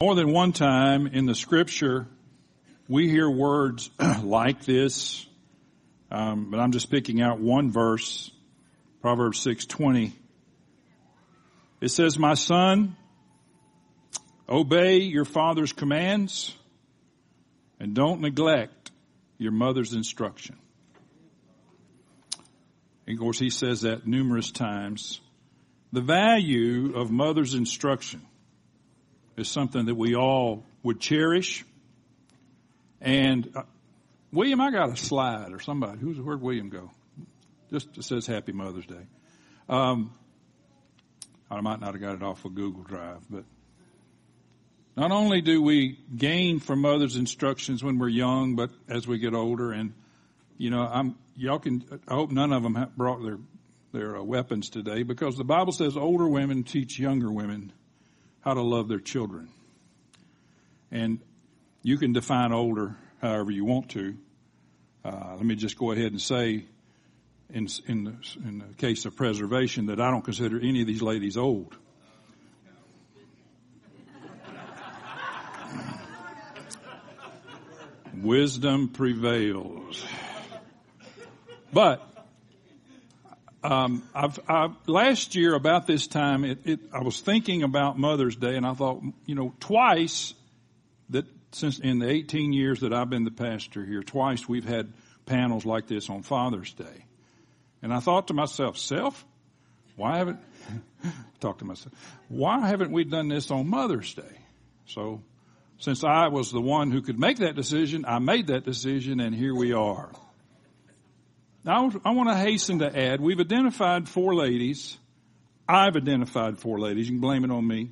More than one time in the scripture, we hear words like this, um, but I'm just picking out one verse, Proverbs 6:20. It says, "My son, obey your father's commands, and don't neglect your mother's instruction." And of course, he says that numerous times. The value of mother's instruction is something that we all would cherish. And uh, William, I got a slide or somebody. Who's where'd William go? Just it says Happy Mother's Day. Um, I might not have got it off of Google Drive, but not only do we gain from mother's instructions when we're young, but as we get older, and you know, I'm y'all can. I hope none of them brought their their uh, weapons today, because the Bible says older women teach younger women how to love their children. And you can define older however you want to. Uh, let me just go ahead and say, in, in, the, in the case of preservation, that I don't consider any of these ladies old. Wisdom prevails. But um, I've, I've, last year about this time, it, it, I was thinking about Mother's Day, and I thought, you know, twice that since in the 18 years that I've been the pastor here, twice we've had panels like this on Father's Day, and I thought to myself, self, why haven't talk to myself? Why haven't we done this on Mother's Day? So, since I was the one who could make that decision, I made that decision, and here we are. Now, I want to hasten to add, we've identified four ladies. I've identified four ladies. You can blame it on me.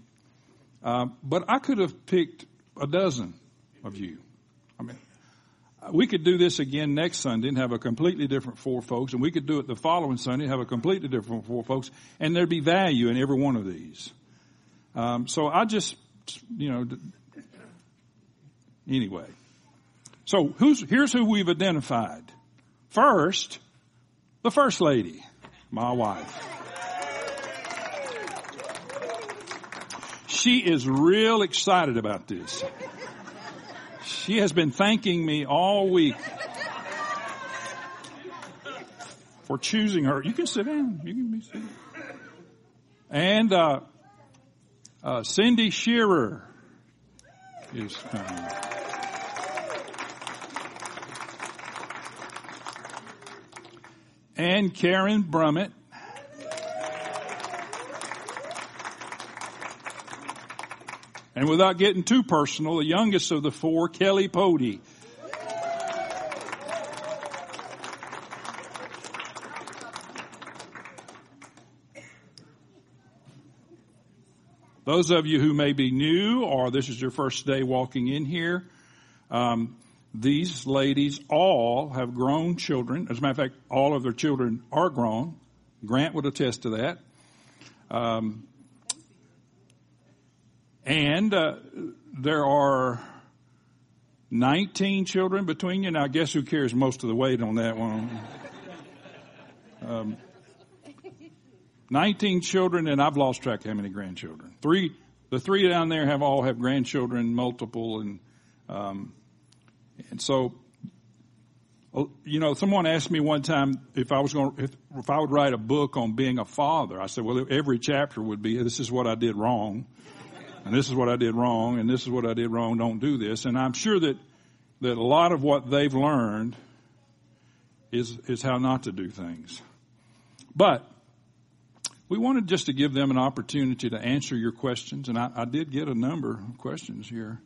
Uh, but I could have picked a dozen of you. I mean, we could do this again next Sunday and have a completely different four folks, and we could do it the following Sunday and have a completely different four folks, and there'd be value in every one of these. Um, so I just, you know, anyway. So who's, here's who we've identified. First, the first lady, my wife. She is real excited about this. She has been thanking me all week for choosing her. You can sit down. You can be seated. And uh, uh, Cindy Shearer is coming. And Karen Brummett. And without getting too personal, the youngest of the four, Kelly Pody. Those of you who may be new or this is your first day walking in here, um, these ladies all have grown children. As a matter of fact, all of their children are grown. Grant would attest to that. Um, and uh, there are 19 children between you. Now, guess who carries most of the weight on that one? Um, 19 children, and I've lost track of how many grandchildren. Three, the three down there have all have grandchildren, multiple, and um, and so, uh, you know, someone asked me one time if I was going, if, if I would write a book on being a father. I said, well, every chapter would be, this is what I did wrong, and this is what I did wrong, and this is what I did wrong. Don't do this. And I'm sure that that a lot of what they've learned is is how not to do things. But we wanted just to give them an opportunity to answer your questions, and I, I did get a number of questions here.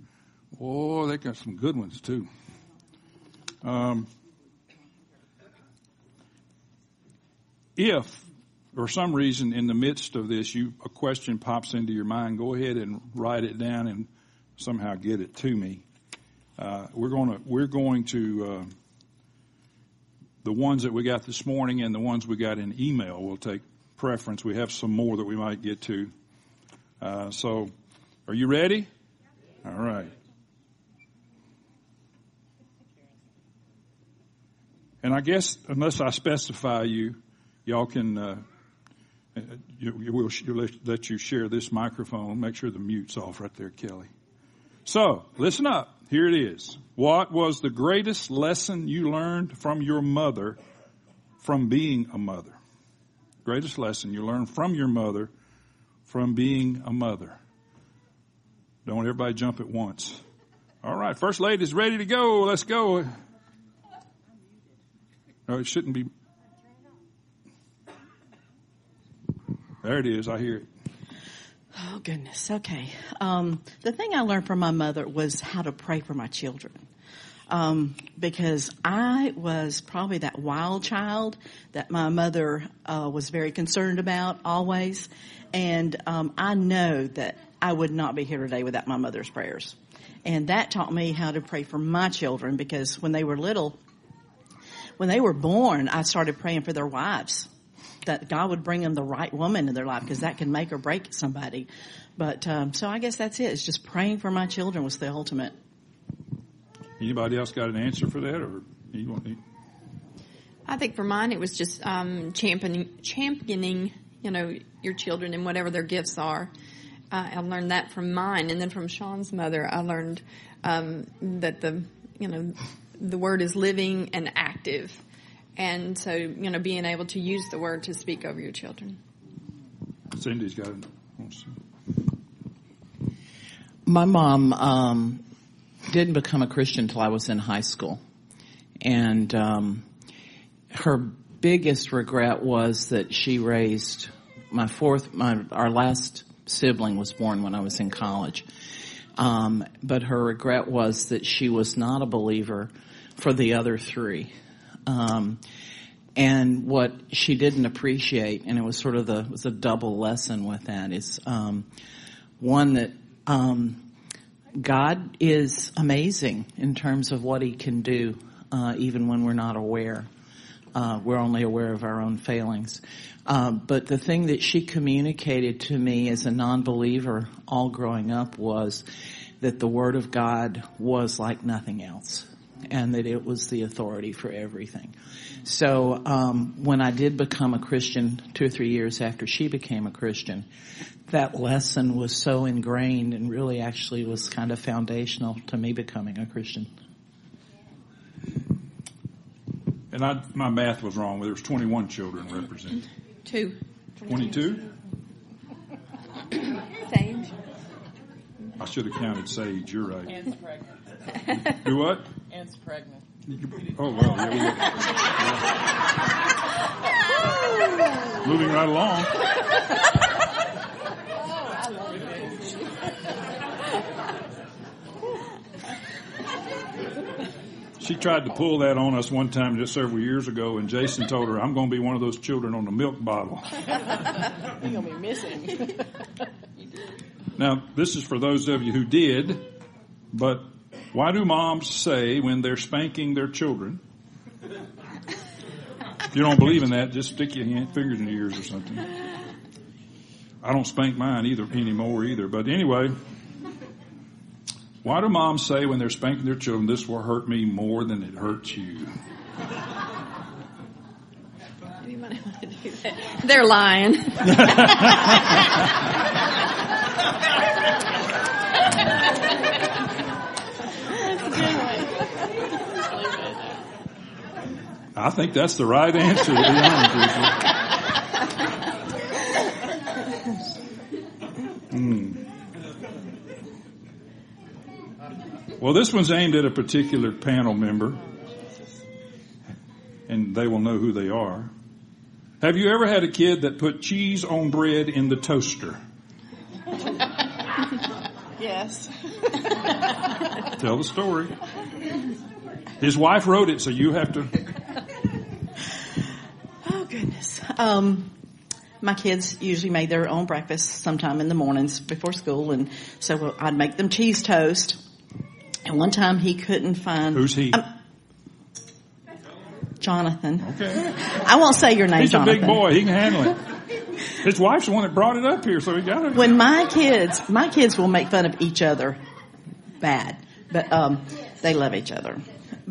Oh, they got some good ones too. Um, if for some reason in the midst of this you a question pops into your mind, go ahead and write it down and somehow get it to me. Uh, we're going to we're going to uh, the ones that we got this morning and the ones we got in email. We'll take preference. We have some more that we might get to. Uh, so, are you ready? All right. And I guess unless I specify you, y'all can, uh, you, you will let you share this microphone. Make sure the mute's off right there, Kelly. So, listen up. Here it is. What was the greatest lesson you learned from your mother from being a mother? Greatest lesson you learned from your mother from being a mother. Don't everybody jump at once. All right, first lady's ready to go. Let's go. It shouldn't be. There it is. I hear it. Oh goodness. Okay. Um, the thing I learned from my mother was how to pray for my children. Um, because I was probably that wild child that my mother uh, was very concerned about always, and um, I know that I would not be here today without my mother's prayers, and that taught me how to pray for my children because when they were little, when they were born, I started praying for their wives that God would bring them the right woman in their life because that can make or break somebody. But um, so I guess that's it. It's just praying for my children was the ultimate. Anybody else got an answer for that, or you want? To... I think for mine, it was just um, championing, championing, you know, your children and whatever their gifts are. Uh, I learned that from mine, and then from Sean's mother, I learned um, that the, you know, the word is living and active and so, you know, being able to use the word to speak over your children. Cindy's got it. My mom um, didn't become a Christian until I was in high school. And um, her biggest regret was that she raised my fourth, my, our last sibling was born when I was in college. Um, but her regret was that she was not a believer for the other three. Um, and what she didn't appreciate, and it was sort of the was a double lesson with that, is um, one that um, God is amazing in terms of what He can do, uh, even when we're not aware. Uh, we're only aware of our own failings. Uh, but the thing that she communicated to me as a non-believer all growing up was that the Word of God was like nothing else and that it was the authority for everything. So um, when I did become a Christian two or three years after she became a Christian, that lesson was so ingrained and really actually was kind of foundational to me becoming a Christian. And I, my math was wrong. There was 21 children represented. Two. 22? Sage. I should have counted Sage. You're right. Anne's pregnant. Do what? Anne's pregnant. Oh well, yeah, we Moving right along. Oh, she tried to pull that on us one time just several years ago, and Jason told her, "I'm going to be one of those children on the milk bottle." You're gonna be missing. Now, this is for those of you who did, but why do moms say when they're spanking their children? If you don't believe in that, just stick your hand, fingers in your ears or something. I don't spank mine either anymore either. But anyway, why do moms say when they're spanking their children, this will hurt me more than it hurts you? They're lying. I think that's the right answer, to be honest with you. Mm. Well, this one's aimed at a particular panel member, and they will know who they are. Have you ever had a kid that put cheese on bread in the toaster? yes. Tell the story. His wife wrote it, so you have to. Goodness. Um, my kids usually made their own breakfast sometime in the mornings before school, and so I'd make them cheese toast. And one time he couldn't find. Who's he? Um, Jonathan. Okay. I won't say your name, He's Jonathan. a big boy. He can handle it. His wife's the one that brought it up here, so he got it. When my kids, my kids will make fun of each other bad, but um, they love each other.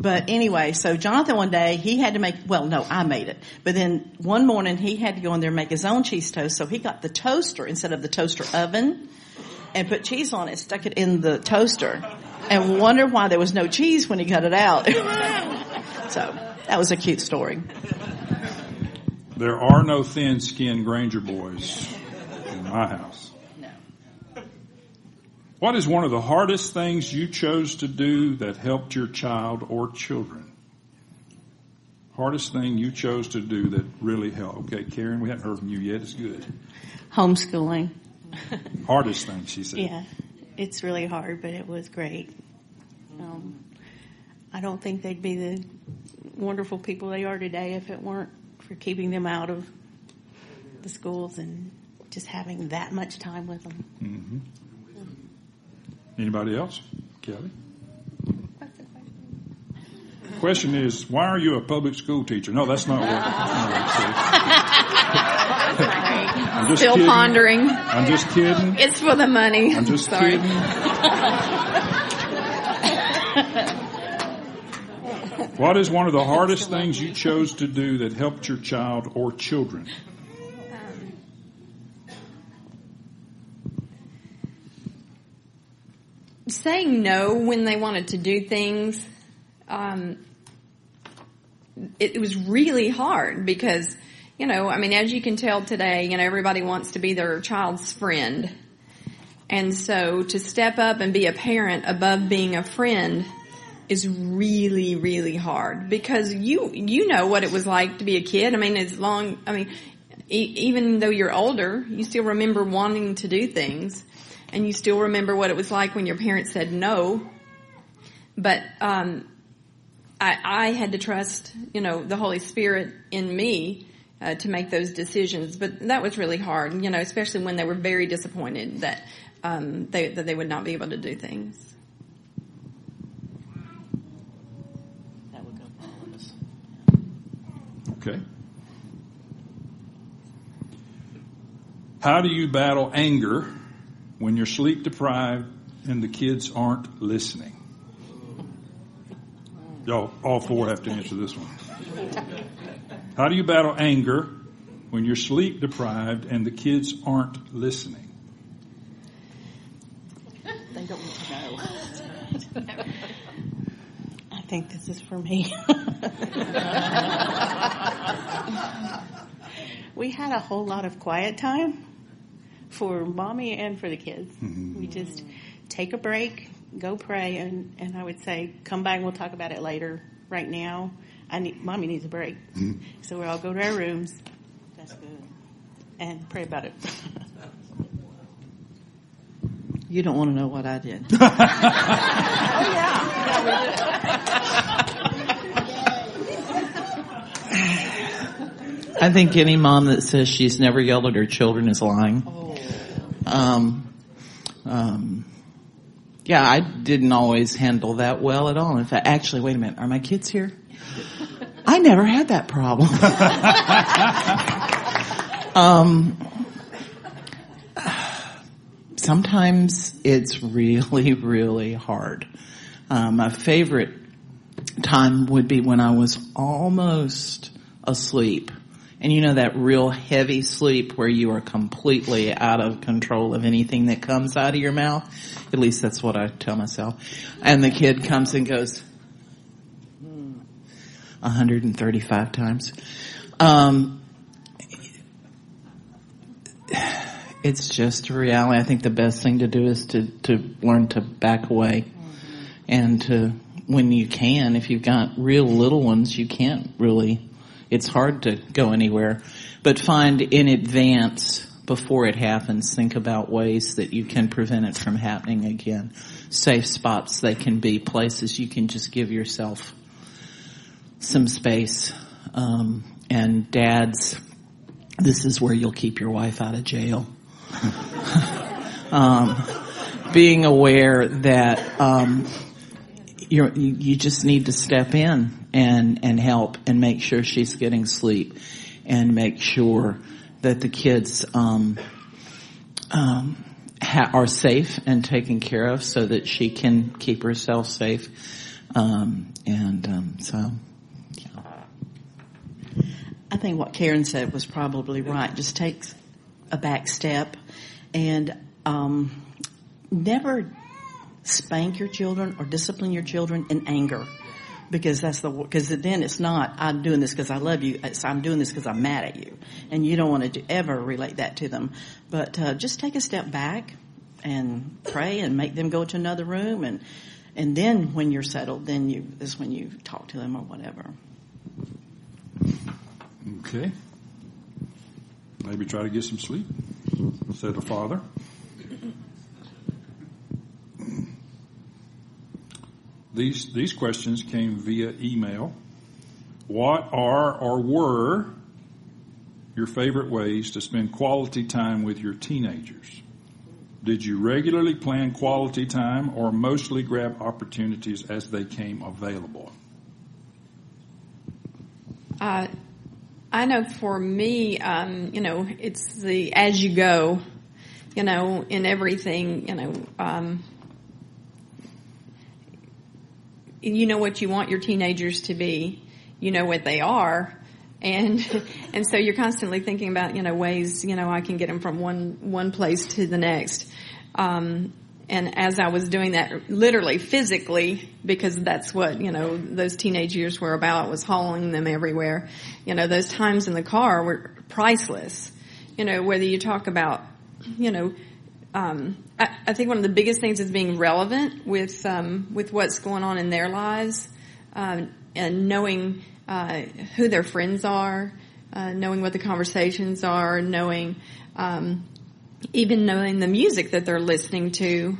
But anyway, so Jonathan one day he had to make. Well, no, I made it. But then one morning he had to go in there and make his own cheese toast. So he got the toaster instead of the toaster oven, and put cheese on it. Stuck it in the toaster. and wondered why there was no cheese when he cut it out. so that was a cute story. There are no thin-skinned Granger boys in my house. What is one of the hardest things you chose to do that helped your child or children? Hardest thing you chose to do that really helped. Okay, Karen, we haven't heard from you yet. It's good. Homeschooling. Hardest thing, she said. Yeah, it's really hard, but it was great. Um, I don't think they'd be the wonderful people they are today if it weren't for keeping them out of the schools and just having that much time with them. Mm-hmm. Anybody else? Kelly? The question is, why are you a public school teacher? No, that's not what. I'm just Still kidding. pondering. I'm just kidding. It's for the money. I'm just Sorry. kidding. What is one of the hardest things you chose to do that helped your child or children? Saying no when they wanted to do things, um, it, it was really hard because, you know, I mean, as you can tell today, you know, everybody wants to be their child's friend. And so to step up and be a parent above being a friend is really, really hard because you, you know what it was like to be a kid. I mean, as long, I mean, e- even though you're older, you still remember wanting to do things and you still remember what it was like when your parents said no. But, um, I, I had to trust, you know, the Holy Spirit in me uh, to make those decisions. But that was really hard, you know, especially when they were very disappointed that um, they that they would not be able to do things. That would go for all of us. Okay. How do you battle anger when you're sleep deprived and the kids aren't listening? Y'all, all four have to answer this one. How do you battle anger when you're sleep deprived and the kids aren't listening? They don't want to know. I think this is for me. we had a whole lot of quiet time for mommy and for the kids. Mm-hmm. We just take a break, go pray, and, and I would say, come back and we'll talk about it later. Right now, I need, mommy needs a break. Mm-hmm. So we all go to our rooms That's good. and pray about it. You don't want to know what I did. Oh, I think any mom that says she's never yelled at her children is lying. Um, um, yeah, I didn't always handle that well at all. In fact, actually, wait a minute, are my kids here? I never had that problem. um, sometimes it's really, really hard. Um, my favorite time would be when I was almost asleep. And you know that real heavy sleep where you are completely out of control of anything that comes out of your mouth? At least that's what I tell myself. And the kid comes and goes, "Hmm," 135 times. Um, it's just a reality. I think the best thing to do is to, to learn to back away and to, when you can, if you've got real little ones, you can't really, it's hard to go anywhere, but find in advance before it happens, think about ways that you can prevent it from happening again. Safe spots, they can be places you can just give yourself some space. Um, and dads, this is where you'll keep your wife out of jail. um, being aware that um, you you just need to step in and and help and make sure she's getting sleep and make sure that the kids um, um, ha- are safe and taken care of so that she can keep herself safe. Um, and um, so, I think what Karen said was probably right. Just take a back step and um, never spank your children or discipline your children in anger. Because that's the, because then it's not, I'm doing this because I love you. It's, I'm doing this because I'm mad at you. And you don't want to ever relate that to them. But, uh, just take a step back and pray and make them go to another room and, and then when you're settled, then you, is when you talk to them or whatever. Okay. Maybe try to get some sleep, said the father. These, these questions came via email. What are or were your favorite ways to spend quality time with your teenagers? Did you regularly plan quality time or mostly grab opportunities as they came available? Uh, I know for me, um, you know, it's the as you go, you know, in everything, you know, um, you know what you want your teenagers to be, you know what they are, and and so you're constantly thinking about you know ways you know I can get them from one one place to the next. Um, and as I was doing that, literally physically, because that's what you know those teenage years were about, was hauling them everywhere. You know, those times in the car were priceless. You know, whether you talk about, you know, um, I, I, think one of the biggest things is being relevant with um, with what's going on in their lives, um, and knowing uh, who their friends are, uh, knowing what the conversations are, knowing um, even knowing the music that they're listening to,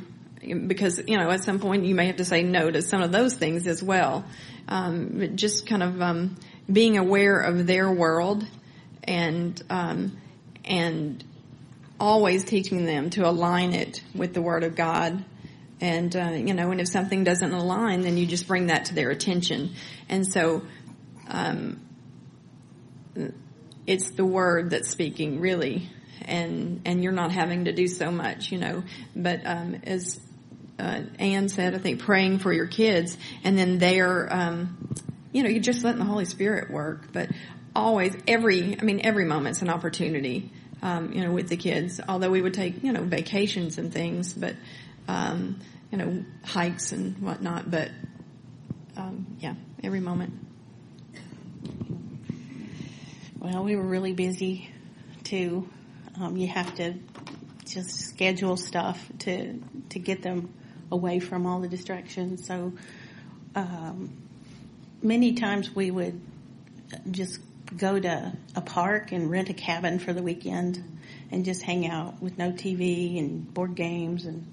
because you know at some point you may have to say no to some of those things as well. Um, just kind of um, being aware of their world and um, and always teaching them to align it with the Word of God. And uh, you know, and if something doesn't align, then you just bring that to their attention. And so, um, it's the Word that's speaking, really and and you're not having to do so much, you know. But um, as uh, Anne said, I think praying for your kids, and then they're, um, you know, you're just letting the Holy Spirit work. But always, every, I mean, every moment's an opportunity, um, you know, with the kids. Although we would take, you know, vacations and things, but um, you know, hikes and whatnot. But um, yeah, every moment. Well, we were really busy too. Um, you have to just schedule stuff to to get them away from all the distractions. So um, many times we would just go to a park and rent a cabin for the weekend and just hang out with no TV and board games and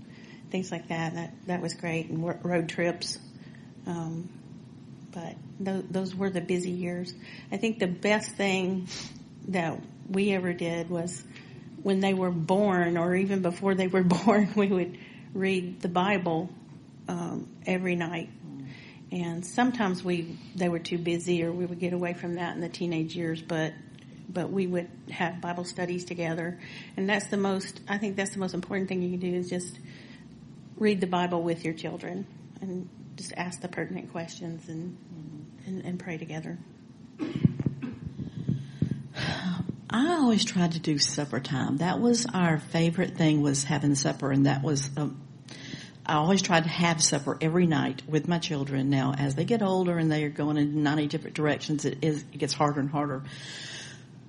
things like that. That that was great and road trips. Um, but those, those were the busy years. I think the best thing that we ever did was when they were born or even before they were born, we would read the Bible um, every night. And sometimes we they were too busy or we would get away from that in the teenage years, but but we would have Bible studies together. And that's the most I think that's the most important thing you can do is just read the Bible with your children and just ask the pertinent questions and and, and pray together. I always tried to do supper time. That was our favorite thing was having supper, and that was. Um, I always tried to have supper every night with my children. Now, as they get older and they are going in ninety different directions, it is it gets harder and harder.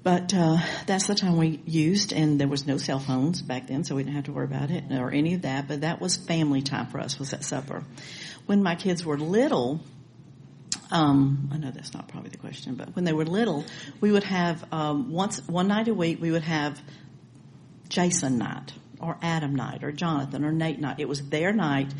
But uh, that's the time we used, and there was no cell phones back then, so we didn't have to worry about it or any of that. But that was family time for us. Was at supper. When my kids were little, um, I know that's not probably the question, but when they were little, we would have um, once one night a week we would have Jason night or Adam night or Jonathan or Nate night. It was their night.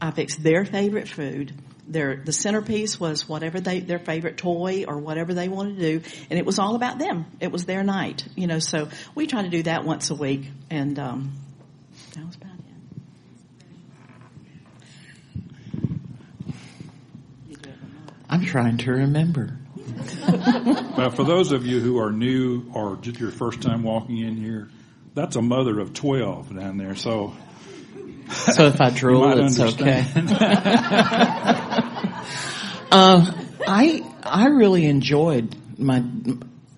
I fixed their favorite food. Their the centerpiece was whatever they their favorite toy or whatever they wanted to do, and it was all about them. It was their night, you know. So we try to do that once a week, and um, that was about I'm trying to remember. well, for those of you who are new or just your first time walking in here, that's a mother of 12 down there. So, so if I drool, it's okay. uh, I, I really enjoyed my,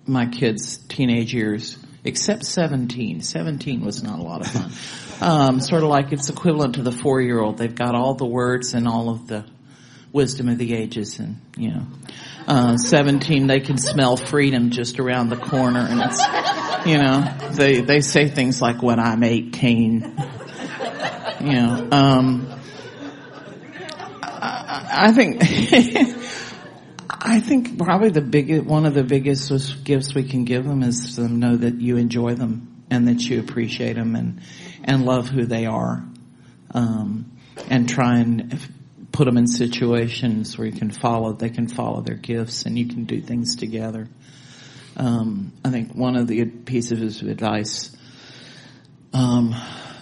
my kids' teenage years, except 17. 17 was not a lot of fun. Um, sort of like it's equivalent to the four-year-old. They've got all the words and all of the wisdom of the ages, and you know, uh, seventeen they can smell freedom just around the corner, and it's you know they they say things like when I'm eighteen, you know. Um, I, I think. I think probably the biggest, one of the biggest gifts we can give them is to know that you enjoy them and that you appreciate them and, and love who they are. Um, and try and put them in situations where you can follow, they can follow their gifts and you can do things together. Um, I think one of the pieces of advice, um,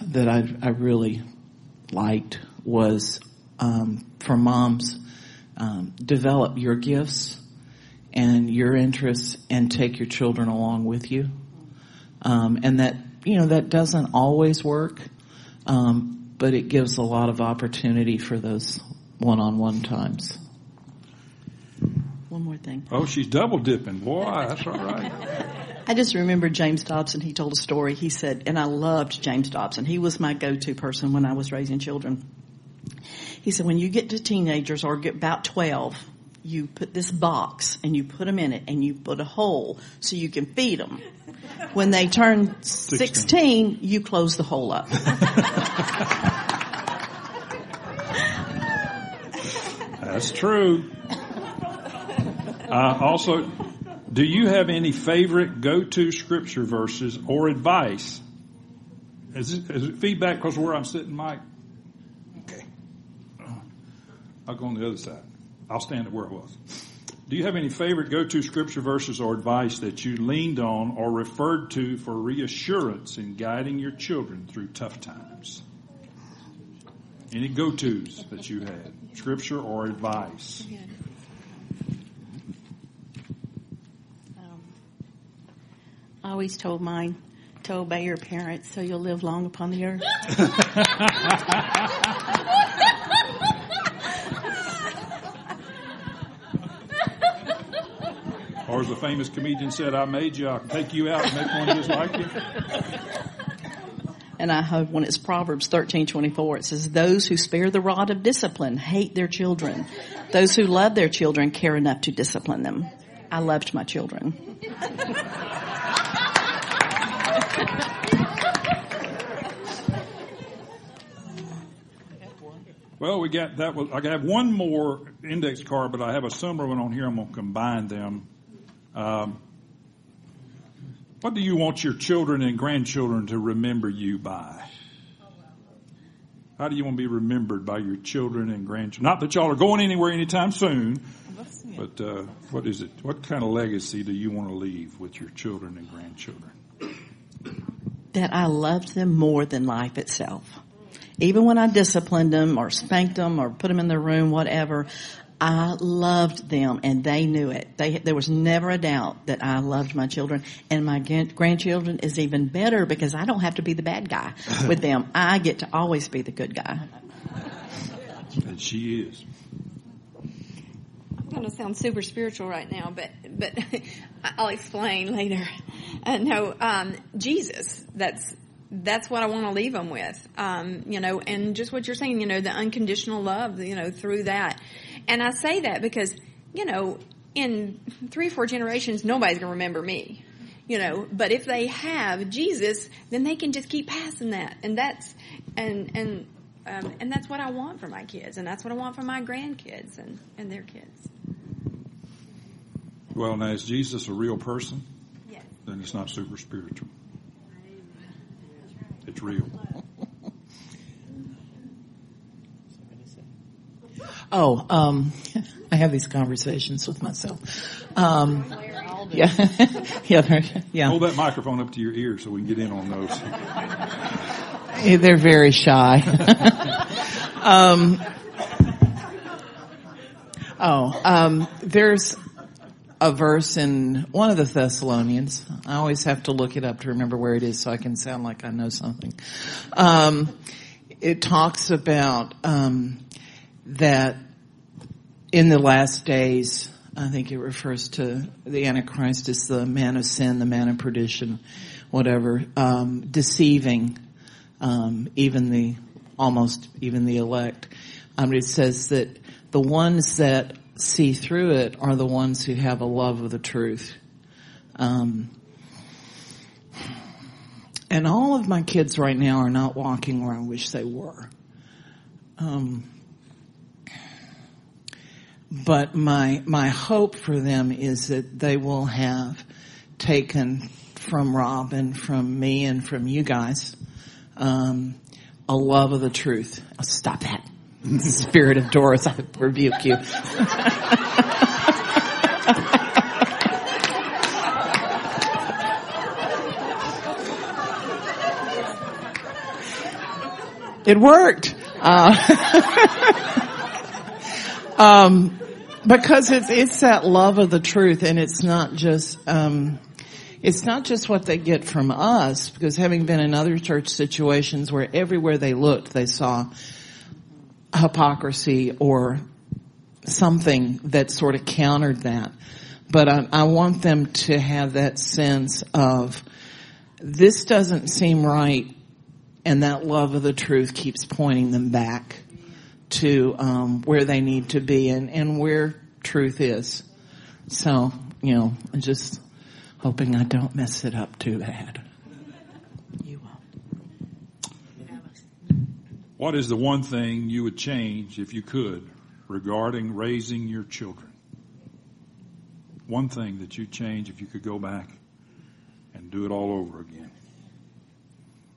that I, I really liked was, um, for moms, um, develop your gifts and your interests and take your children along with you. Um, and that, you know, that doesn't always work, um, but it gives a lot of opportunity for those one-on-one times. One more thing. Oh, she's double dipping. Boy, that's all right. I just remember James Dobson. He told a story. He said, and I loved James Dobson. He was my go-to person when I was raising children. He said, when you get to teenagers or get about 12, you put this box and you put them in it and you put a hole so you can feed them. When they turn 16, you close the hole up. That's true. Uh, also, do you have any favorite go-to scripture verses or advice? Is it, is it feedback because where I'm sitting, Mike? Okay. I'll go on the other side. I'll stand at where I was. Do you have any favorite go-to scripture verses or advice that you leaned on or referred to for reassurance in guiding your children through tough times? Any go-tos that you had, scripture or advice? I always told mine to obey your parents so you'll live long upon the earth. Or as the famous comedian said, I made you, I'll take you out and make one just like you. And I hope when it's Proverbs thirteen twenty four, it says, "Those who spare the rod of discipline hate their children; those who love their children care enough to discipline them." I loved my children. Well, we got that. Was, I have one more index card, but I have a similar one on here. I'm going to combine them. Um, what do you want your children and grandchildren to remember you by? How do you want to be remembered by your children and grandchildren? Not that y'all are going anywhere anytime soon, but uh, what is it? What kind of legacy do you want to leave with your children and grandchildren? That I loved them more than life itself. Even when I disciplined them or spanked them or put them in their room, whatever, I loved them and they knew it. They, there was never a doubt that I loved my children and my grandchildren is even better because I don't have to be the bad guy with them. I get to always be the good guy. And she is. I'm going to sound super spiritual right now, but but I'll explain later. Uh, no, um, Jesus. That's that's what I want to leave them with. Um, you know, and just what you're saying. You know, the unconditional love. You know, through that. And I say that because you know, in three or four generations, nobody's going to remember me. You know, but if they have Jesus, then they can just keep passing that, and that's and and um, and that's what I want for my kids, and that's what I want for my grandkids and, and their kids. Well, now is Jesus a real person? Yes. Then it's not super spiritual. It's real. Oh, um, I have these conversations with myself. Um, yeah, yeah, yeah. Hold that microphone up to your ear so we can get in on those. Eh, They're very shy. um, oh, um, there's a verse in one of the Thessalonians. I always have to look it up to remember where it is so I can sound like I know something. Um, it talks about um, that in the last days, I think it refers to the Antichrist as the man of sin, the man of perdition, whatever, um, deceiving um, even the almost even the elect. Um, it says that the ones that see through it are the ones who have a love of the truth. Um, and all of my kids right now are not walking where I wish they were. Um, but my my hope for them is that they will have taken from Rob and from me and from you guys um, a love of the truth. Oh, stop that, spirit of Doris! I rebuke you. it worked. Uh, um, because it's it's that love of the truth, and it's not just um, it's not just what they get from us. Because having been in other church situations where everywhere they looked, they saw hypocrisy or something that sort of countered that. But I, I want them to have that sense of this doesn't seem right, and that love of the truth keeps pointing them back to um, where they need to be and, and where truth is. So, you know, I'm just hoping I don't mess it up too bad. You won't. What is the one thing you would change if you could regarding raising your children? One thing that you'd change if you could go back and do it all over again.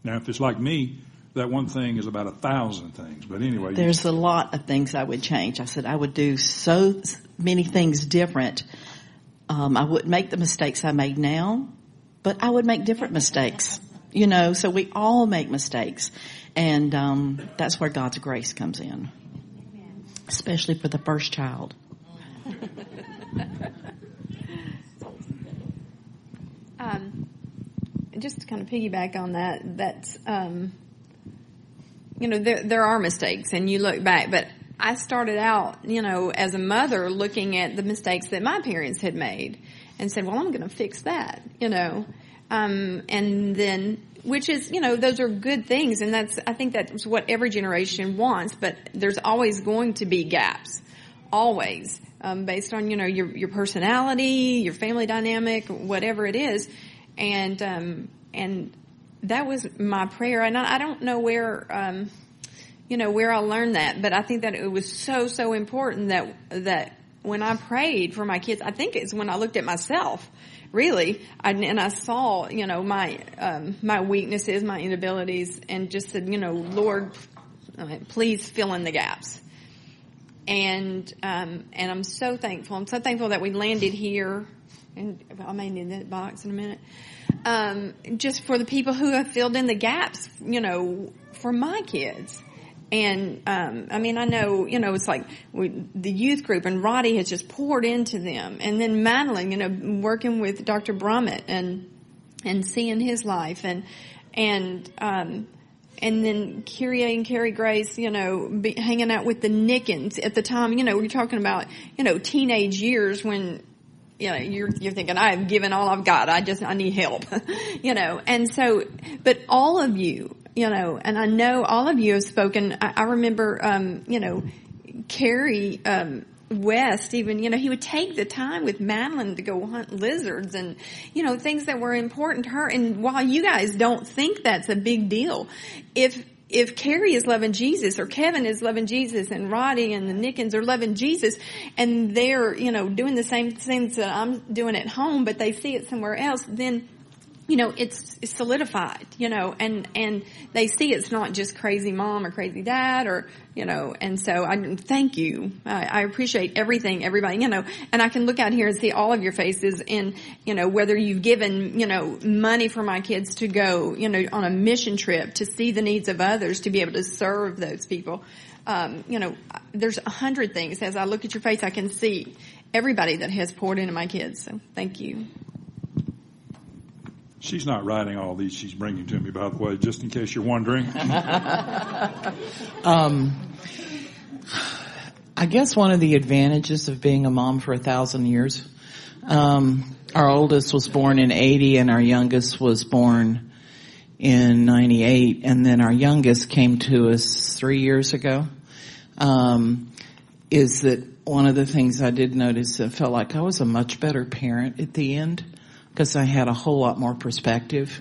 Now, if it's like me, that one thing is about a thousand things. But anyway, There's a lot of things I would change. I said I would do so many things different. Um, I wouldn't make the mistakes I made now, but I would make different mistakes. You know, so we all make mistakes, and um, that's where God's grace comes in, especially for the first child. Um, just to kind of piggyback on that, that's, um, you know, there, there are mistakes and you look back, but I started out, you know, as a mother looking at the mistakes that my parents had made and said, well, I'm going to fix that, you know. Um, and then, which is, you know, those are good things and that's, I think that's what every generation wants, but there's always going to be gaps. Always. Um, based on, you know, your, your personality, your family dynamic, whatever it is. And, um, and that was my prayer. And I, I don't know where, um, you know, where I learned that, but I think that it was so, so important that, that when I prayed for my kids, I think it's when I looked at myself, really, I, and I saw, you know, my, um, my weaknesses, my inabilities, and just said, you know, Lord, uh, please fill in the gaps. And, um, and I'm so thankful. I'm so thankful that we landed here, and I may need that box in a minute. Um, just for the people who have filled in the gaps, you know, for my kids. And um, I mean, I know, you know, it's like we, the youth group, and Roddy has just poured into them, and then Madeline, you know, working with Dr. Brummett and and seeing his life, and and um, and then Kyrie and Carrie Grace, you know, be, hanging out with the Nickens at the time. You know, we're talking about you know teenage years when you know, you're, you're thinking, I've given all I've got. I just, I need help, you know, and so, but all of you, you know, and I know all of you have spoken. I, I remember, um, you know, Carrie, um, West, even, you know, he would take the time with Madeline to go hunt lizards and, you know, things that were important to her. And while you guys don't think that's a big deal, if, if Carrie is loving Jesus or Kevin is loving Jesus and Roddy and the Nickens are loving Jesus and they're, you know, doing the same things that I'm doing at home, but they see it somewhere else, then you know, it's, it's solidified, you know, and, and they see it's not just crazy mom or crazy dad or, you know, and so I thank you. I, I appreciate everything, everybody, you know, and I can look out here and see all of your faces and, you know, whether you've given, you know, money for my kids to go, you know, on a mission trip to see the needs of others, to be able to serve those people. Um, you know, there's a hundred things. As I look at your face, I can see everybody that has poured into my kids. So thank you. She's not writing all these. She's bringing to me, by the way, just in case you're wondering. Um, I guess one of the advantages of being a mom for a thousand years, um, our oldest was born in 80 and our youngest was born in 98 and then our youngest came to us three years ago, um, is that one of the things I did notice, I felt like I was a much better parent at the end because I had a whole lot more perspective.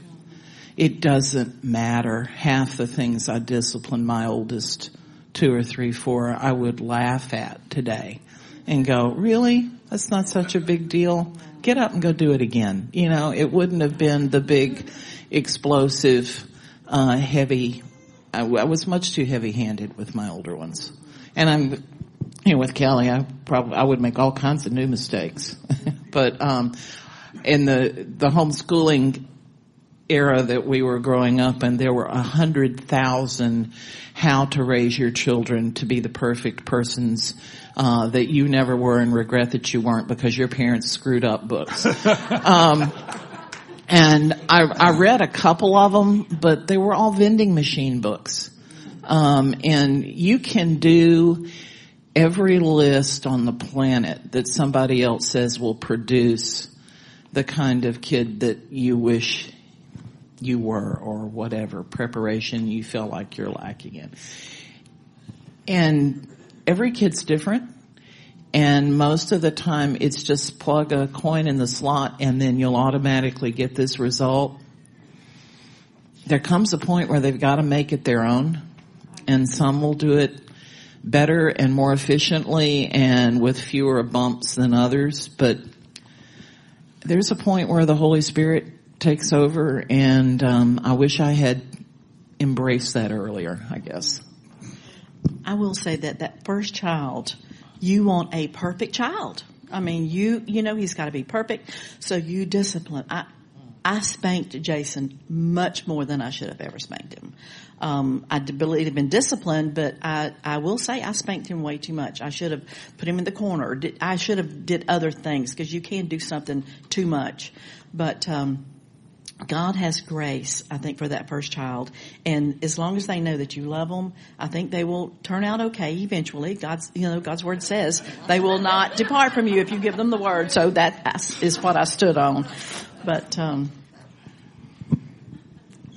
It doesn't matter. Half the things I disciplined my oldest two or three, four, I would laugh at today and go, really? That's not such a big deal. Get up and go do it again. You know, it wouldn't have been the big explosive, uh, heavy, I, I was much too heavy handed with my older ones. And I'm, you know, with Kelly, I probably, I would make all kinds of new mistakes. but, um, in the, the homeschooling era that we were growing up and there were a hundred thousand how to raise your children to be the perfect persons uh, that you never were and regret that you weren't because your parents screwed up books. um, and I, I read a couple of them, but they were all vending machine books. Um, and you can do every list on the planet that somebody else says will produce the kind of kid that you wish you were or whatever preparation you feel like you're lacking in. And every kid's different. And most of the time it's just plug a coin in the slot and then you'll automatically get this result. There comes a point where they've got to make it their own and some will do it better and more efficiently and with fewer bumps than others, but there's a point where the Holy Spirit takes over and um, I wish I had embraced that earlier, I guess. I will say that that first child, you want a perfect child. I mean, you, you know he's got to be perfect, so you discipline. I, I spanked Jason much more than I should have ever spanked him. Um, I believe he'd been disciplined, but I, I will say I spanked him way too much. I should have put him in the corner. Did, I should have did other things because you can do something too much. But um, God has grace, I think, for that first child. And as long as they know that you love them, I think they will turn out okay eventually. God's, you know, God's word says they will not depart from you if you give them the word. So that is what I stood on. But, um,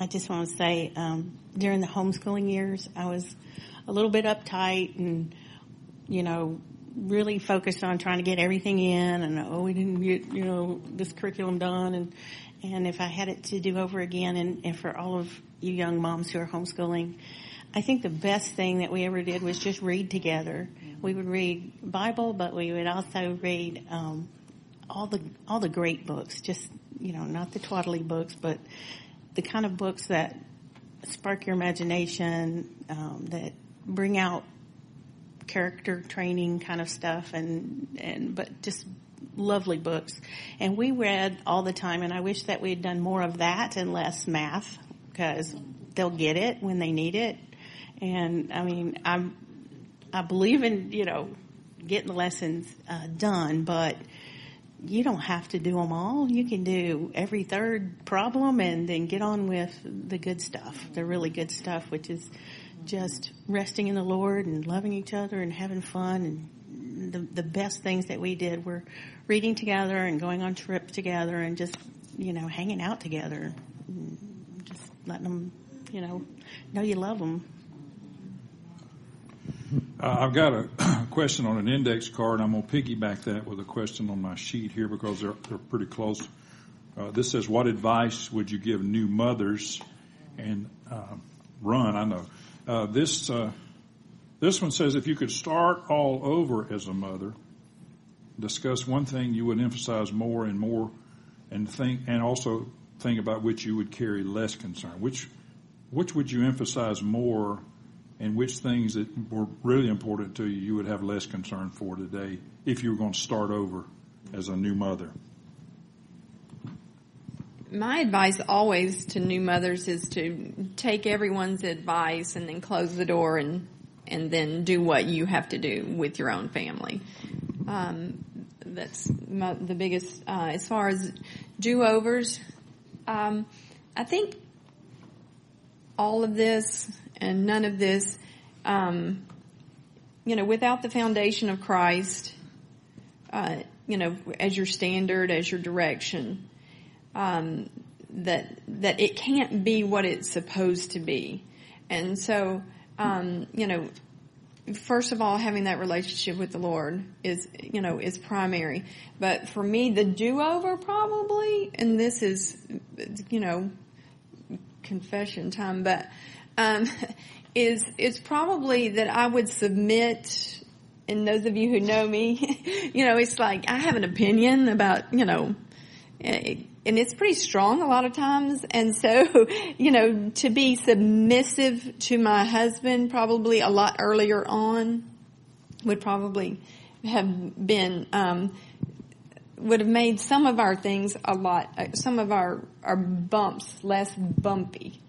I just want to say, um, during the homeschooling years, I was a little bit uptight and, you know, really focused on trying to get everything in and, oh, we didn't get, you know, this curriculum done and, and if I had it to do over again and, and for all of you young moms who are homeschooling, I think the best thing that we ever did was just read together. We would read Bible, but we would also read um, all the all the great books. Just you know, not the twaddly books, but the kind of books that spark your imagination, um, that bring out character training kind of stuff, and and but just lovely books. And we read all the time, and I wish that we had done more of that and less math because they'll get it when they need it. And I mean, I'm, I believe in, you know, getting the lessons uh, done, but you don't have to do them all. You can do every third problem and then get on with the good stuff, the really good stuff, which is just resting in the Lord and loving each other and having fun and the, the best things that we did were reading together and going on trips together and just, you know, hanging out together. Just letting them, you know, know you love them. Uh, I've got a question on an index card. I'm going to piggyback that with a question on my sheet here because they're, they're pretty close. Uh, this says, what advice would you give new mothers? And uh, run, I know. Uh, this uh, this one says, if you could start all over as a mother, discuss one thing you would emphasize more and more, and think, and also think about which you would carry less concern. Which, which would you emphasize more, and which things that were really important to you you would have less concern for today if you were going to start over as a new mother? my advice always to new mothers is to take everyone's advice and then close the door and and then do what you have to do with your own family. Um, that's my, the biggest. Uh, as far as do overs, um, I think all of this and none of this, um, you know, without the foundation of Christ, uh, you know, as your standard, as your direction, um, that that it can't be what it's supposed to be, and so um, you know, first of all, having that relationship with the Lord is you know is primary. But for me, the do over probably, and this is you know confession time, but um, is it's probably that I would submit. And those of you who know me, you know, it's like I have an opinion about, you know, and it's pretty strong a lot of times. And so, you know, to be submissive to my husband probably a lot earlier on would probably have been, um, would have made some of our things a lot, uh, some of our, our bumps less bumpy.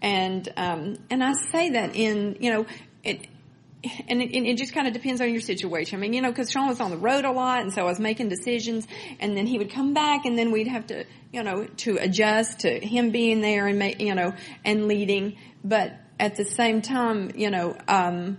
And, um, and I say that in, you know, it, and it, it, just kind of depends on your situation. I mean, you know, because Sean was on the road a lot, and so I was making decisions, and then he would come back, and then we'd have to, you know, to adjust to him being there and make, you know, and leading. But at the same time, you know, um,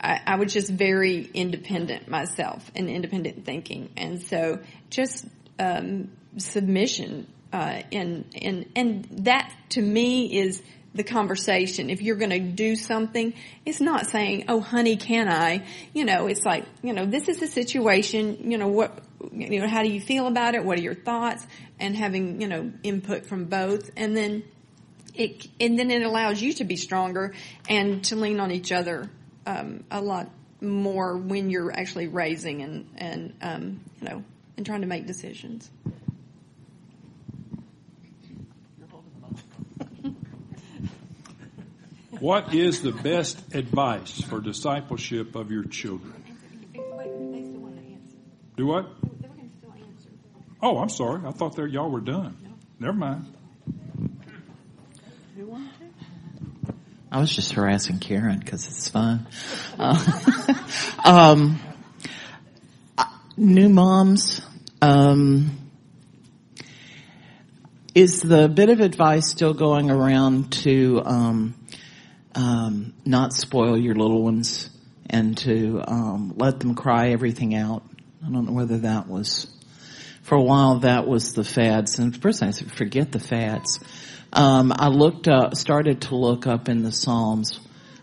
I, I was just very independent myself and independent thinking, and so just um, submission, uh, and and and that to me is the conversation. If you're going to do something, it's not saying, "Oh, honey, can I?" You know, it's like, you know, this is the situation. You know, what, you know, how do you feel about it? What are your thoughts? And having, you know, input from both, and then it, and then it allows you to be stronger and to lean on each other um, a lot more when you're actually raising and and um, you know and trying to make decisions. What is the best advice for discipleship of your children? Do what? Oh, I'm sorry. I thought y'all were done. Never mind. I was just harassing Karen because it's fun. Uh, um, new moms, um, is the bit of advice still going around to um, um, not spoil your little ones and to um, let them cry everything out. I don't know whether that was for a while that was the fads. And first I said, forget the fads. Um, I looked up, started to look up in the Psalms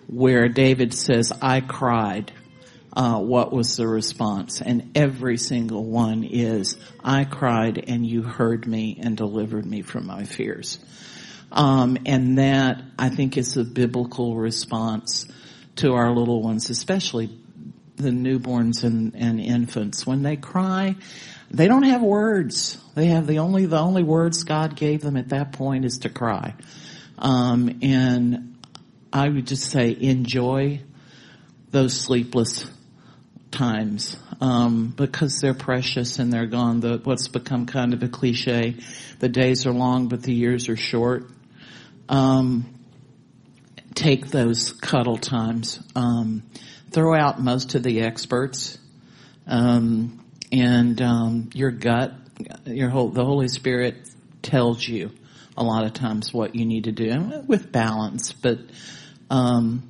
where David says, "I cried." Uh, what was the response? And every single one is, "I cried, and you heard me and delivered me from my fears." Um, and that I think is a biblical response to our little ones, especially the newborns and, and infants. When they cry, they don't have words. They have the only the only words God gave them at that point is to cry. Um, and I would just say enjoy those sleepless times um, because they're precious and they're gone. The, what's become kind of a cliche: the days are long, but the years are short um, take those cuddle times. Um, throw out most of the experts, um, and um, your gut, your whole, the Holy Spirit tells you a lot of times what you need to do with balance, but um,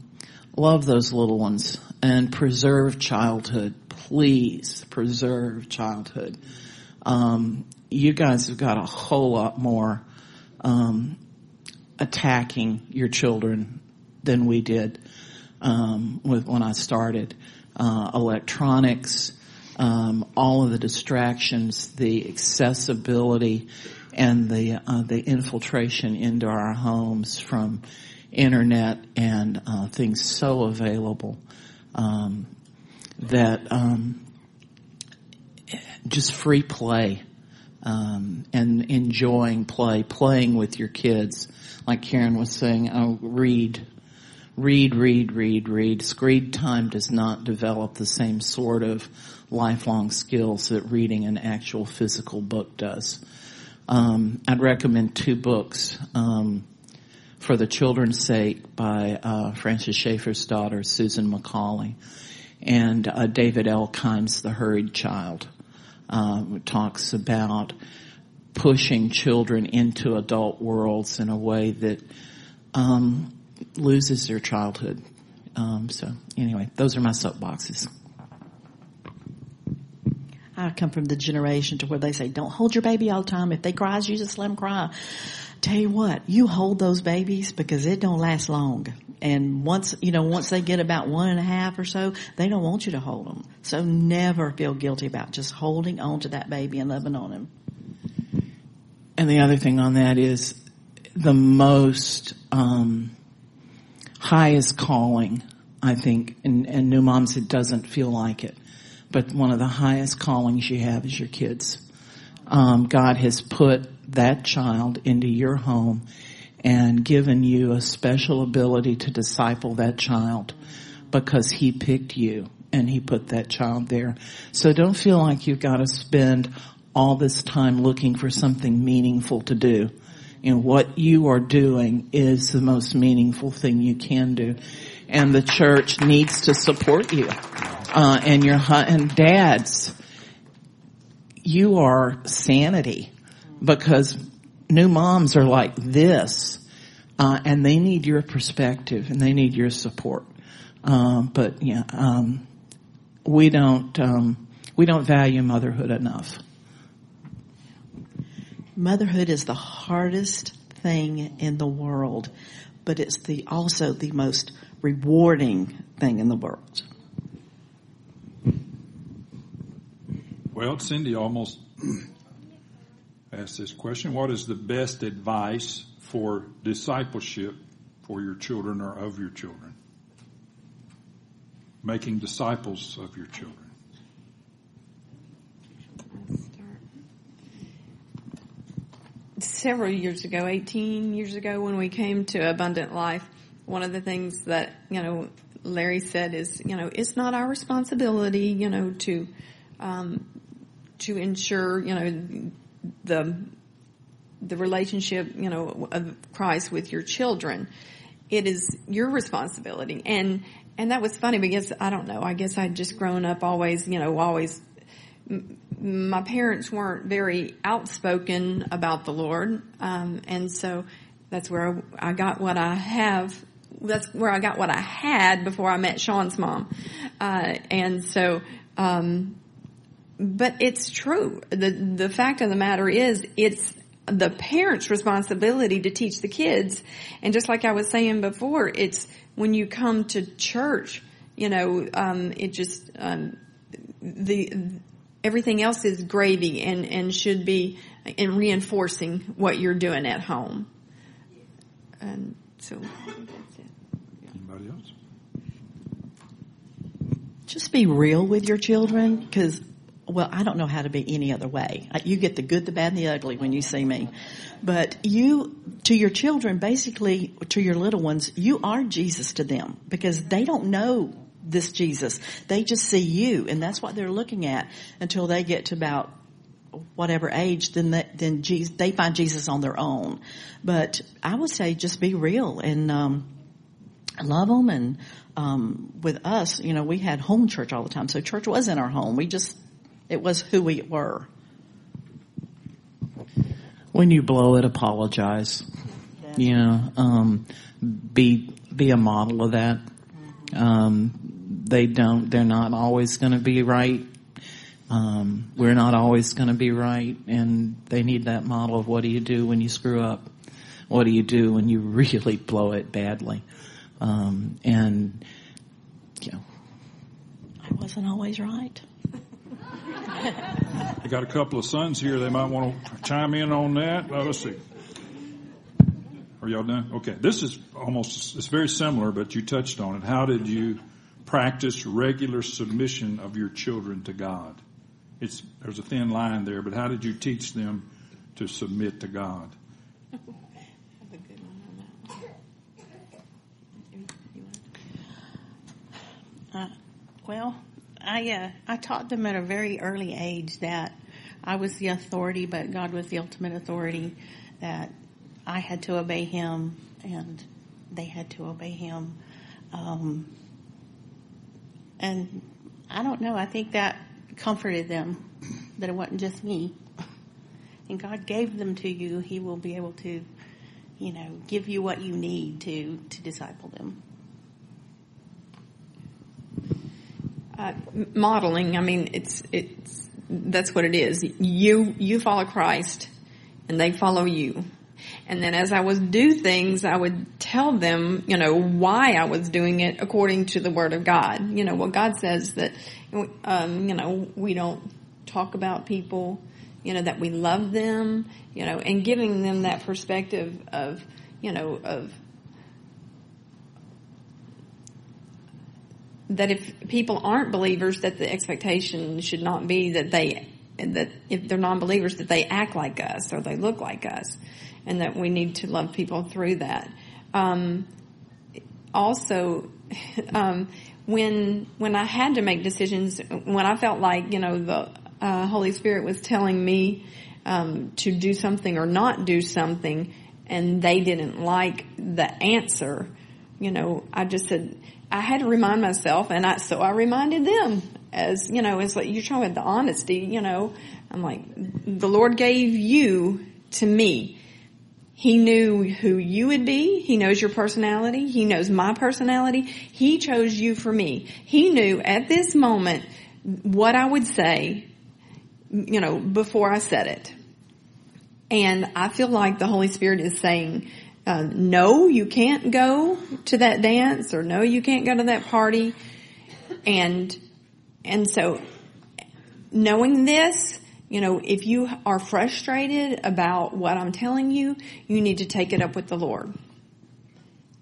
love those little ones and preserve childhood. Please preserve childhood. Um, you guys have got a whole lot more um, attacking your children than we did um, with when I started. Uh, electronics, um, all of the distractions, the accessibility, and the uh, the infiltration into our homes from internet and uh, things so available um, that um, just free play um, and enjoying play, playing with your kids like Karen was saying, oh, read, read, read, read, read. Screen time does not develop the same sort of lifelong skills that reading an actual physical book does. Um, I'd recommend two books. Um, for the Children's Sake by uh, Francis Schaeffer's daughter, Susan Macaulay, and uh, David Elkind's The Hurried Child. Uh, talks about pushing children into adult worlds in a way that um, loses their childhood. Um, so anyway, those are my soapboxes. I come from the generation to where they say, "Don't hold your baby all the time. If they cries, you just let them cry." tell you what, you hold those babies because it don't last long. And once, you know, once they get about one and a half or so, they don't want you to hold them. So never feel guilty about just holding on to that baby and loving on him. And the other thing on that is the most um, highest calling, I think, and, and new moms, it doesn't feel like it, but one of the highest callings you have is your kids. Um, God has put that child into your home and given you a special ability to disciple that child because he picked you and he put that child there. So don't feel like you've got to spend all this time looking for something meaningful to do. Know, what you are doing is the most meaningful thing you can do. And the church needs to support you. Uh, and your, and dads, you are sanity because new moms are like this, uh, and they need your perspective and they need your support. Um, but yeah, um, we don't um, we don't value motherhood enough. Motherhood is the hardest thing in the world, but it's the also the most rewarding thing in the world. Well, Cindy almost asked this question. What is the best advice for discipleship for your children or of your children? Making disciples of your children. Several years ago, 18 years ago, when we came to Abundant Life, one of the things that, you know, Larry said is, you know, it's not our responsibility, you know, to, um, to ensure, you know, the, the relationship, you know, of Christ with your children. It is your responsibility. And, and that was funny because I don't know, I guess I'd just grown up always, you know, always my parents weren't very outspoken about the Lord, um, and so that's where I got what I have. That's where I got what I had before I met Sean's mom, uh, and so. Um, but it's true. the The fact of the matter is, it's the parents' responsibility to teach the kids. And just like I was saying before, it's when you come to church, you know, um, it just um, the everything else is gravy and, and should be in reinforcing what you're doing at home. And so that's it. Anybody else? Just be real with your children because, well, I don't know how to be any other way. You get the good, the bad, and the ugly when you see me. But you, to your children, basically, to your little ones, you are Jesus to them because they don't know this Jesus. They just see you, and that's what they're looking at until they get to about whatever age. Then that, then Jesus, they find Jesus on their own. But I would say just be real and um, love them. And um, with us, you know, we had home church all the time, so church was in our home. We just it was who we were. When you blow it, apologize. You know, um, be be a model of that. Um, they don't. They're not always going to be right. Um, we're not always going to be right, and they need that model of what do you do when you screw up? What do you do when you really blow it badly? Um, and you know, I wasn't always right. I got a couple of sons here. They might want to chime in on that. Uh, let's see. Are y'all done? Okay. This is almost, it's very similar, but you touched on it. How did you practice regular submission of your children to God? It's, there's a thin line there, but how did you teach them to submit to God? Uh, well, I uh, I taught them at a very early age that I was the authority, but God was the ultimate authority. That I had to obey Him, and they had to obey Him. Um, and I don't know. I think that comforted them that it wasn't just me. And God gave them to you. He will be able to, you know, give you what you need to to disciple them. uh, modeling. I mean, it's it's that's what it is. You you follow Christ, and they follow you, And then as I would do things, I would tell them, you know, why I was doing it according to the Word of God. You know, what God says that, um, you know, we don't talk about people, you know, that we love them, you know, and giving them that perspective of, you know, of that if people aren't believers, that the expectation should not be that they that if they're non-believers that they act like us or they look like us, and that we need to love people through that. Um, also, um, when when I had to make decisions, when I felt like you know the uh, Holy Spirit was telling me um, to do something or not do something, and they didn't like the answer, you know, I just said I had to remind myself, and I so I reminded them as you know, it's like you're talking about the honesty. You know, I'm like the Lord gave you to me. He knew who you would be. He knows your personality. He knows my personality. He chose you for me. He knew at this moment what I would say, you know, before I said it. And I feel like the Holy Spirit is saying, uh, no, you can't go to that dance or no, you can't go to that party. And, and so knowing this, you know, if you are frustrated about what I'm telling you, you need to take it up with the Lord.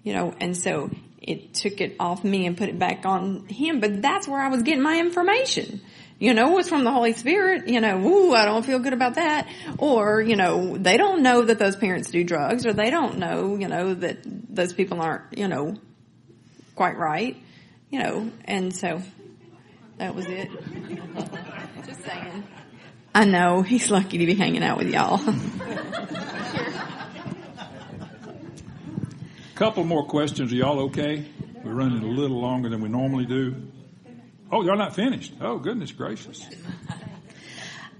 You know, and so it took it off me and put it back on him, but that's where I was getting my information you know, it's from the Holy Spirit, you know, ooh, I don't feel good about that. Or, you know, they don't know that those parents do drugs or they don't know, you know, that those people aren't, you know, quite right, you know, and so that was it. Just saying. I know, he's lucky to be hanging out with y'all. Couple more questions. Are y'all okay? We're running a little longer than we normally do. Oh, you're not finished. Oh, goodness gracious.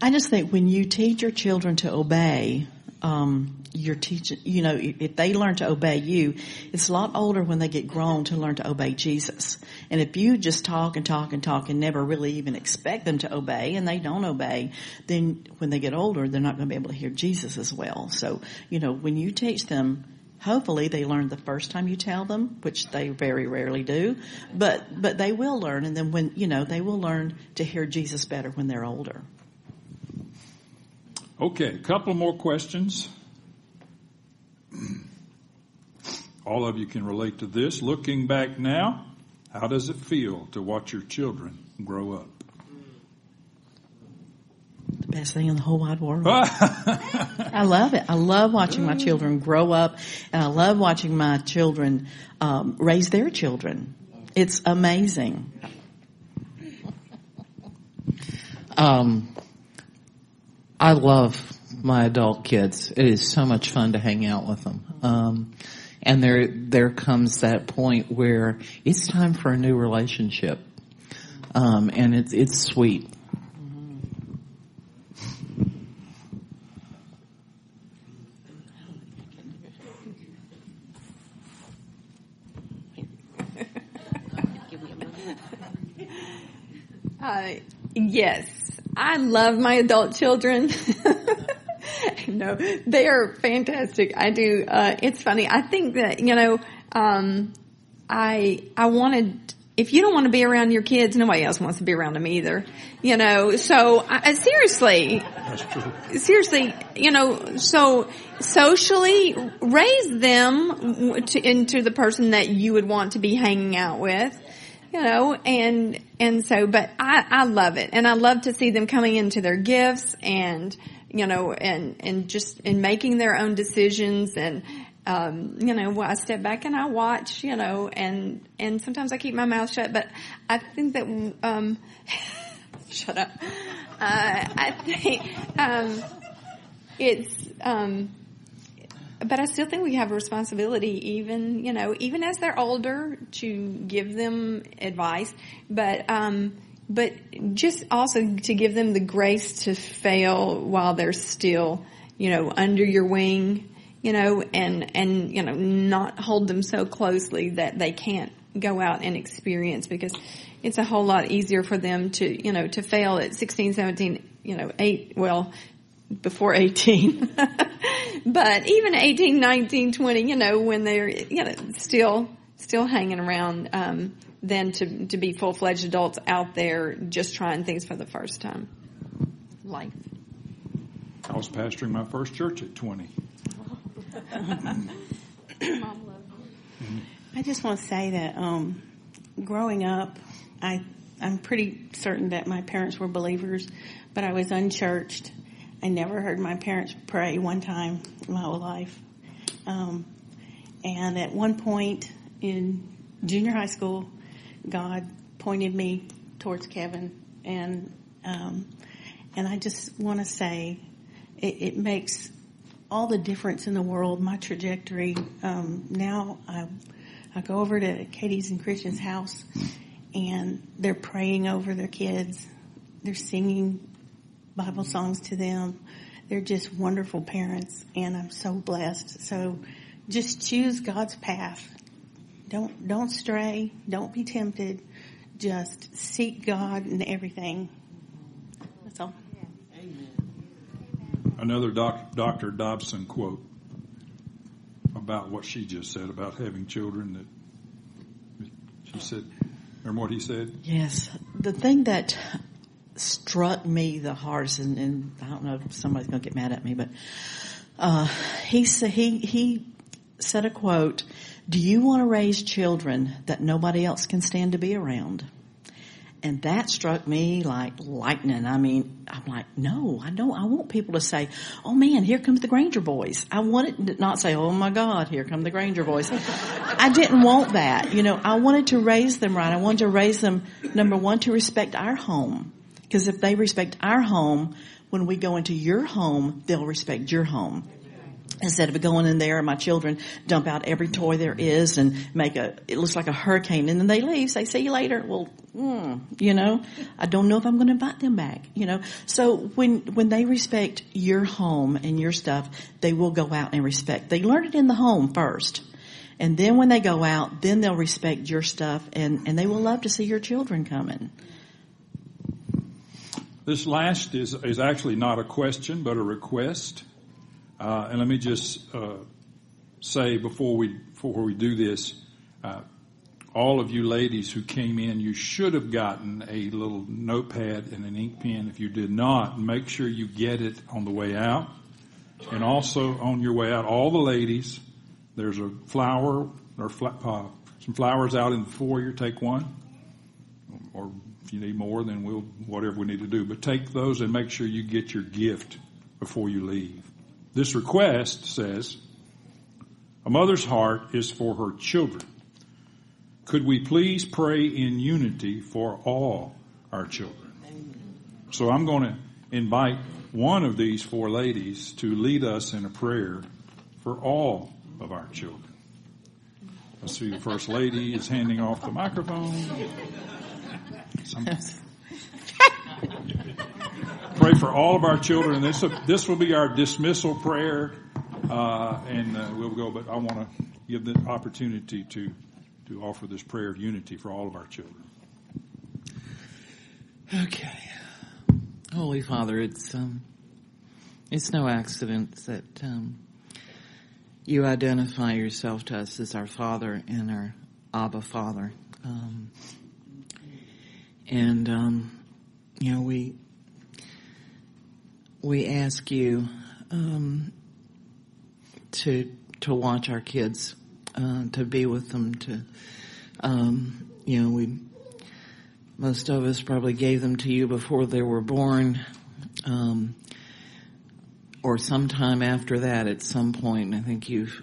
I just think when you teach your children to obey, um, you're teaching, you know, if they learn to obey you, it's a lot older when they get grown to learn to obey Jesus. And if you just talk and talk and talk and never really even expect them to obey and they don't obey, then when they get older, they're not going to be able to hear Jesus as well. So, you know, when you teach them hopefully they learn the first time you tell them, which they very rarely do, but, but they will learn and then when, you know, they will learn to hear Jesus better when they're older. Okay, a couple more questions. All of you can relate to this. Looking back now, how does it feel to watch your children grow up? the best thing in the whole wide world. I love it. I love watching my children grow up, and I love watching my children um, raise their children. It's amazing. Um, I love my adult kids. It is so much fun to hang out with them. Um, and there, there comes that point where it's time for a new relationship. Um, and it's, it's sweet. Uh, yes, I love my adult children. no, they are fantastic. I do. Uh, it's funny. I think that you know, um, I I wanted. If you don't want to be around your kids, nobody else wants to be around them either. You know, so I, seriously, seriously, you know, so socially raise them to, into the person that you would want to be hanging out with you know, and, and so, but I, I love it and I love to see them coming into their gifts and, you know, and, and just in making their own decisions and, um, you know, I step back and I watch, you know, and, and sometimes I keep my mouth shut, but I think that, um, shut up. Uh, I think, um, it's, um, but I still think we have a responsibility, even you know, even as they're older, to give them advice. But um, but just also to give them the grace to fail while they're still, you know, under your wing, you know, and and you know, not hold them so closely that they can't go out and experience because it's a whole lot easier for them to, you know, to fail at 16, 17, you know, 8, well, before 18 but even 18, 19, 20, you know, when they're, you know, still, still hanging around, um, than to, to be full-fledged adults out there just trying things for the first time. Life. I was pastoring my first church at 20. I just want to say that um, growing up, I I'm pretty certain that my parents were believers, but I was unchurched. I never heard my parents pray one time in my whole life. Um, and at one point in junior high school, God pointed me towards Kevin, and um, and I just want to say it, it makes all the difference in the world. My trajectory um, now, I, I go over to Katie's and Christian's house, and they're praying over their kids. They're singing Bible songs to them. They're just wonderful parents, and I'm so blessed. So, just choose God's path. Don't don't stray. Don't be tempted. Just seek God in everything. That's all. Amen. Another doc, Dr. Dobson quote about what she just said about having children that she said, remember what he said? Yes. The thing that struck me the hardest, and, and I don't know if somebody's going to get mad at me, but uh, he said he he said a quote: "Do you want to raise children that nobody else can stand to be around?" And that struck me like lightning. I mean, I'm like, no, I don't. I want people to say, "Oh man, here comes the Granger boys." I wanted to not say, "Oh my God, here come the Granger boys." I didn't want that. You know, I wanted to raise them right. I wanted to raise them number one to respect our home, because if they respect our home, when we go into your home, they'll respect your home. Instead of going in there and my children dump out every toy there is and make a it looks like a hurricane and then they leave say see you later. Well mm, you know i don't know if i'm going to invite them back you know. So when when they respect your home and your stuff they will go out and respect. They learn it in the home first. And then when they go out then they'll respect your stuff and and they will love to see your children coming This last is, is actually not a question, but a request. Uh, and let me just uh, say before we before we do this, uh, all of you ladies who came in, you should have gotten a little notepad and an ink pen. If you did not, make sure you get it on the way out, and also on your way out. All the ladies, there's a flower or fla- uh, some flowers out in the foyer. Take one, or if you need more, then we'll whatever we need to do. But take those and make sure you get your gift before you leave. This request says, a mother's heart is for her children. Could we please pray in unity for all our children? So I'm going to invite one of these four ladies to lead us in a prayer for all of our children. I see the first lady is handing off the microphone. Some- pray for all of our children. This this will be our dismissal prayer, uh, and uh, we'll go. But I want to give the opportunity to to offer this prayer of unity for all of our children. Okay. Holy Father, it's um, it's no accident that um, you identify yourself to us as our Father and our Abba Father, um, and um, you know we we ask you um, to to watch our kids, uh, to be with them, to um, you know we most of us probably gave them to you before they were born, um, or sometime after that. At some point, I think you've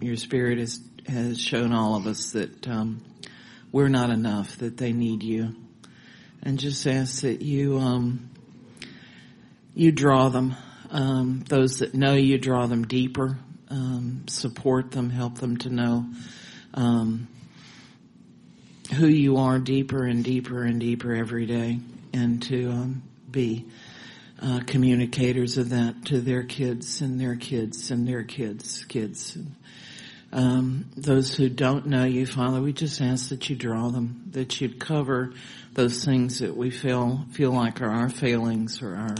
your spirit has has shown all of us that um, we're not enough; that they need you, and just ask that you um, you draw them. Um, those that know you, draw them deeper, um, support them, help them to know. Um, who you are deeper and deeper and deeper every day and to um, be uh, communicators of that to their kids and their kids and their kids' kids. Um, those who don't know you, Father, we just ask that you draw them, that you cover those things that we feel feel like are our failings or our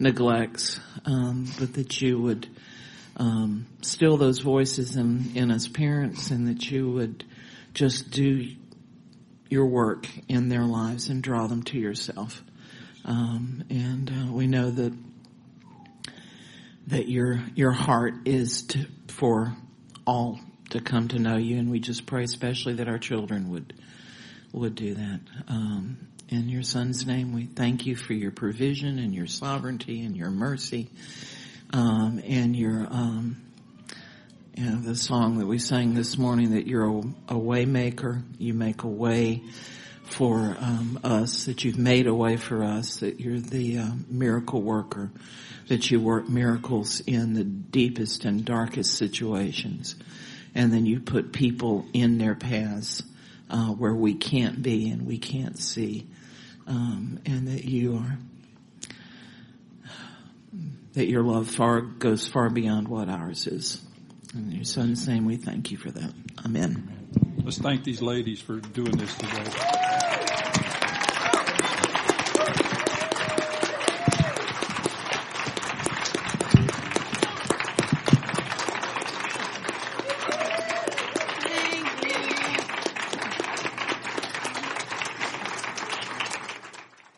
neglects, um, but that you would um, still those voices in, in us parents and that you would just do your work in their lives and draw them to yourself. Um, and uh, we know that that your your heart is to, for all to come to know you, and we just pray especially that our children would would do that. Um, in your son's name, we thank you for your provision and your sovereignty and your mercy, um, and your um, you know, the song that we sang this morning that you're a, a way maker. You make a way for um, us, that you've made a way for us, that you're the uh, miracle worker, that you work miracles in the deepest and darkest situations. And then you put people in their paths uh, where we can't be and we can't see. Um, and that you are that your love far goes far beyond what ours is. In your son's name we thank you for that. Amen. Let's thank these ladies for doing this today.